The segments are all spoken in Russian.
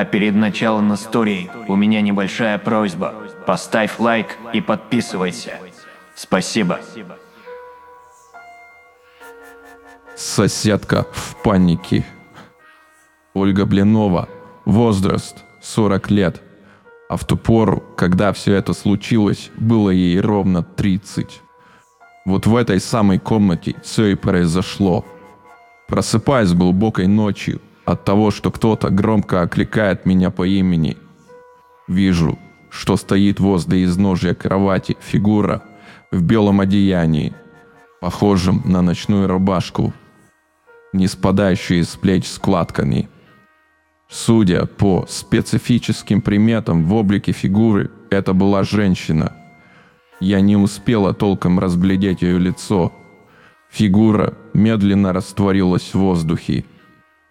А перед началом истории у меня небольшая просьба. Поставь лайк и подписывайся. Спасибо. Соседка в панике. Ольга Блинова. Возраст 40 лет. А в ту пору, когда все это случилось, было ей ровно 30. Вот в этой самой комнате все и произошло. Просыпаясь глубокой ночью от того, что кто-то громко окликает меня по имени. Вижу, что стоит возле изножья кровати фигура в белом одеянии, похожем на ночную рубашку, не спадающую из плеч складками. Судя по специфическим приметам в облике фигуры, это была женщина. Я не успела толком разглядеть ее лицо. Фигура медленно растворилась в воздухе.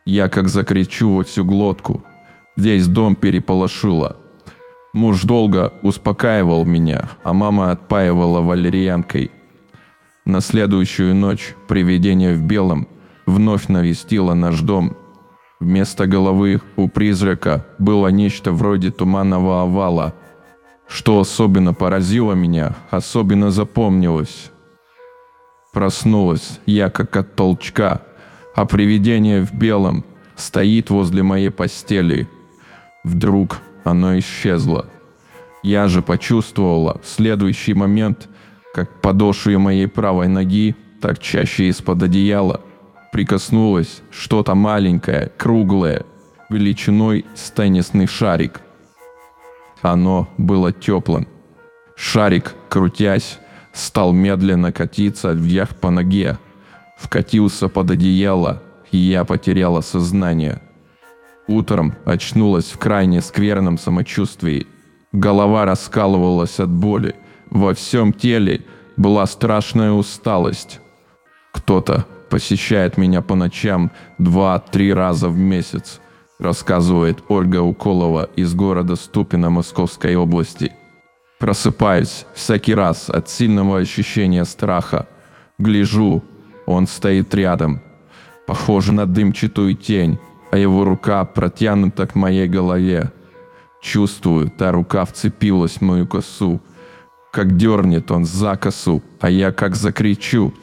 Я как закричу во всю глотку. Здесь дом переполошило. Муж долго успокаивал меня, а мама отпаивала валерьянкой. На следующую ночь привидение в белом вновь навестило наш дом. Вместо головы у призрака было нечто вроде туманного овала. Что особенно поразило меня, особенно запомнилось. Проснулась я как от толчка, а привидение в белом стоит возле моей постели. Вдруг оно исчезло. Я же почувствовала в следующий момент, как подошве моей правой ноги, торчащей из-под одеяла, прикоснулось что-то маленькое, круглое, величиной с теннисный шарик. Оно было теплым. Шарик, крутясь, стал медленно катиться вверх по ноге, вкатился под одеяло, и я потеряла сознание. Утром очнулась в крайне скверном самочувствии. Голова раскалывалась от боли. Во всем теле была страшная усталость. Кто-то посещает меня по ночам два-три раза в месяц, рассказывает Ольга Уколова из города Ступино Московской области. Просыпаюсь всякий раз от сильного ощущения страха. Гляжу, он стоит рядом, похоже на дымчатую тень, а его рука протянута к моей голове. Чувствую, та рука вцепилась в мою косу, как дернет он за косу, а я как закричу.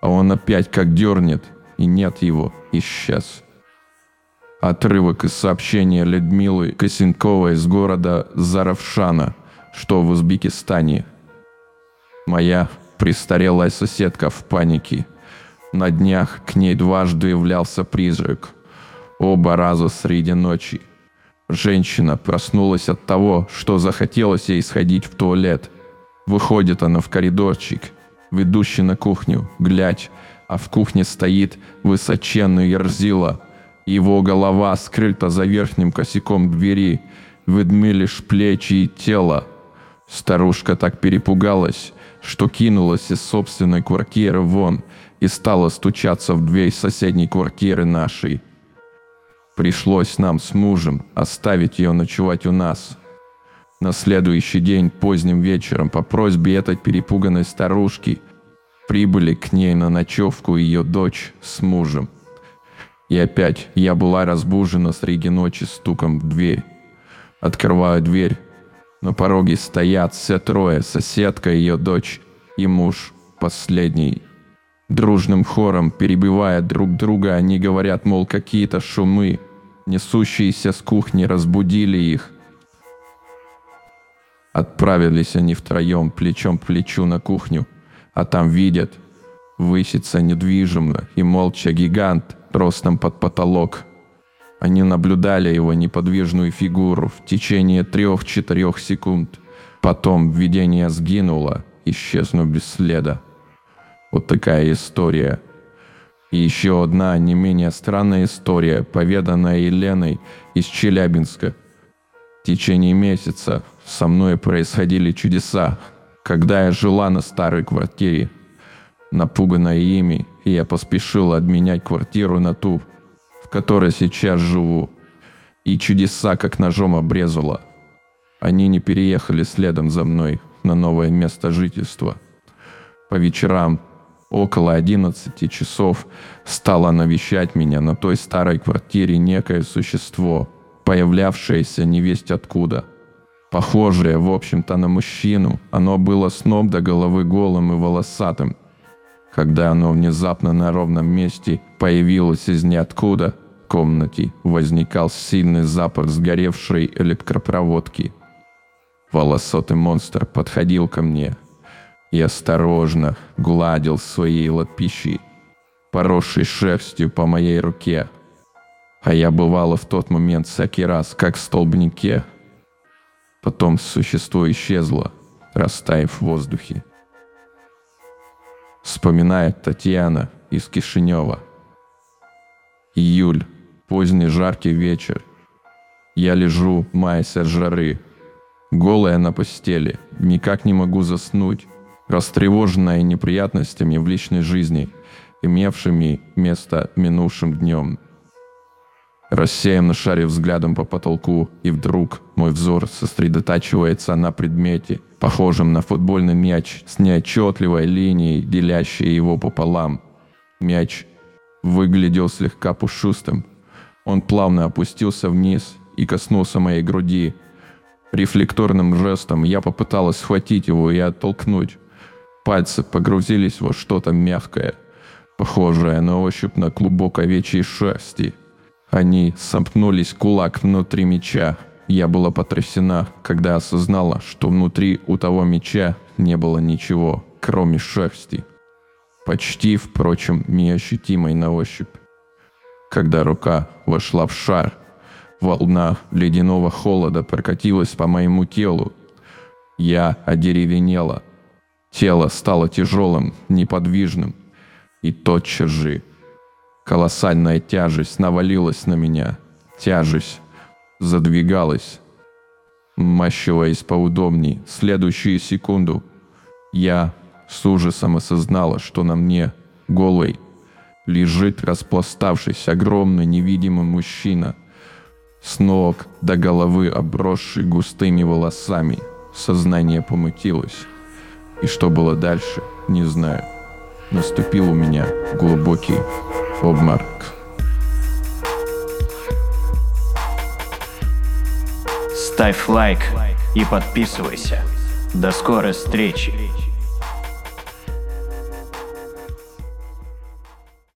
А он опять как дернет, и нет его, исчез. Отрывок из сообщения Людмилы Косенковой из города Заравшана, что в Узбекистане. Моя престарелая соседка в панике. На днях к ней дважды являлся призрак. Оба раза среди ночи. Женщина проснулась от того, что захотелось ей сходить в туалет. Выходит она в коридорчик, ведущий на кухню, глядь, а в кухне стоит высоченный Ерзила. Его голова скрыта за верхним косяком двери, видны лишь плечи и тело. Старушка так перепугалась, что кинулась из собственной квартиры вон и стала стучаться в дверь соседней квартиры нашей. Пришлось нам с мужем оставить ее ночевать у нас. На следующий день поздним вечером по просьбе этой перепуганной старушки прибыли к ней на ночевку ее дочь с мужем. И опять я была разбужена среди ночи стуком в дверь. Открываю дверь. На пороге стоят все трое, соседка, ее дочь и муж, последний. Дружным хором, перебивая друг друга, они говорят, мол, какие-то шумы, несущиеся с кухни, разбудили их. Отправились они втроем, плечом к плечу на кухню, а там видят, высится недвижимо и молча гигант ростом под потолок. Они наблюдали его неподвижную фигуру в течение трех-четырех секунд. Потом видение сгинуло, исчезнув без следа. Вот такая история. И еще одна не менее странная история, поведанная Еленой из Челябинска. В течение месяца со мной происходили чудеса, когда я жила на старой квартире. Напуганная ими, я поспешила обменять квартиру на ту, которой сейчас живу. И чудеса как ножом обрезала. Они не переехали следом за мной на новое место жительства. По вечерам около 11 часов стало навещать меня на той старой квартире некое существо, появлявшееся невесть откуда. Похожее, в общем-то, на мужчину, оно было с ног до головы голым и волосатым. Когда оно внезапно на ровном месте появилось из ниоткуда, комнате возникал сильный запах сгоревшей электропроводки. Волосатый монстр подходил ко мне и осторожно гладил своей лапищей, поросшей шерстью по моей руке. А я бывала в тот момент всякий раз, как в столбнике, Потом существо исчезло, растаяв в воздухе. Вспоминает Татьяна из Кишинева. Июль, поздний жаркий вечер. Я лежу, маясь от жары, голая на постели, никак не могу заснуть, растревоженная неприятностями в личной жизни, имевшими место минувшим днем – рассеянно шарив взглядом по потолку, и вдруг мой взор сосредотачивается на предмете, похожем на футбольный мяч с неотчетливой линией, делящей его пополам. Мяч выглядел слегка пушистым. Он плавно опустился вниз и коснулся моей груди. Рефлекторным жестом я попыталась схватить его и оттолкнуть. Пальцы погрузились во что-то мягкое, похожее на ощупь на клубок овечьей шерсти – они сомкнулись кулак внутри меча. Я была потрясена, когда осознала, что внутри у того меча не было ничего, кроме шерсти. Почти, впрочем, неощутимой на ощупь. Когда рука вошла в шар, волна ледяного холода прокатилась по моему телу. Я одеревенела. Тело стало тяжелым, неподвижным. И тотчас же Колоссальная тяжесть навалилась на меня. Тяжесть задвигалась, мащиваясь поудобней. Следующую секунду я с ужасом осознала, что на мне, голый, лежит распластавшись огромный невидимый мужчина, с ног до головы обросший густыми волосами. Сознание помутилось. И что было дальше, не знаю. Наступил у меня глубокий обморок. Ставь лайк и подписывайся. До скорой встречи.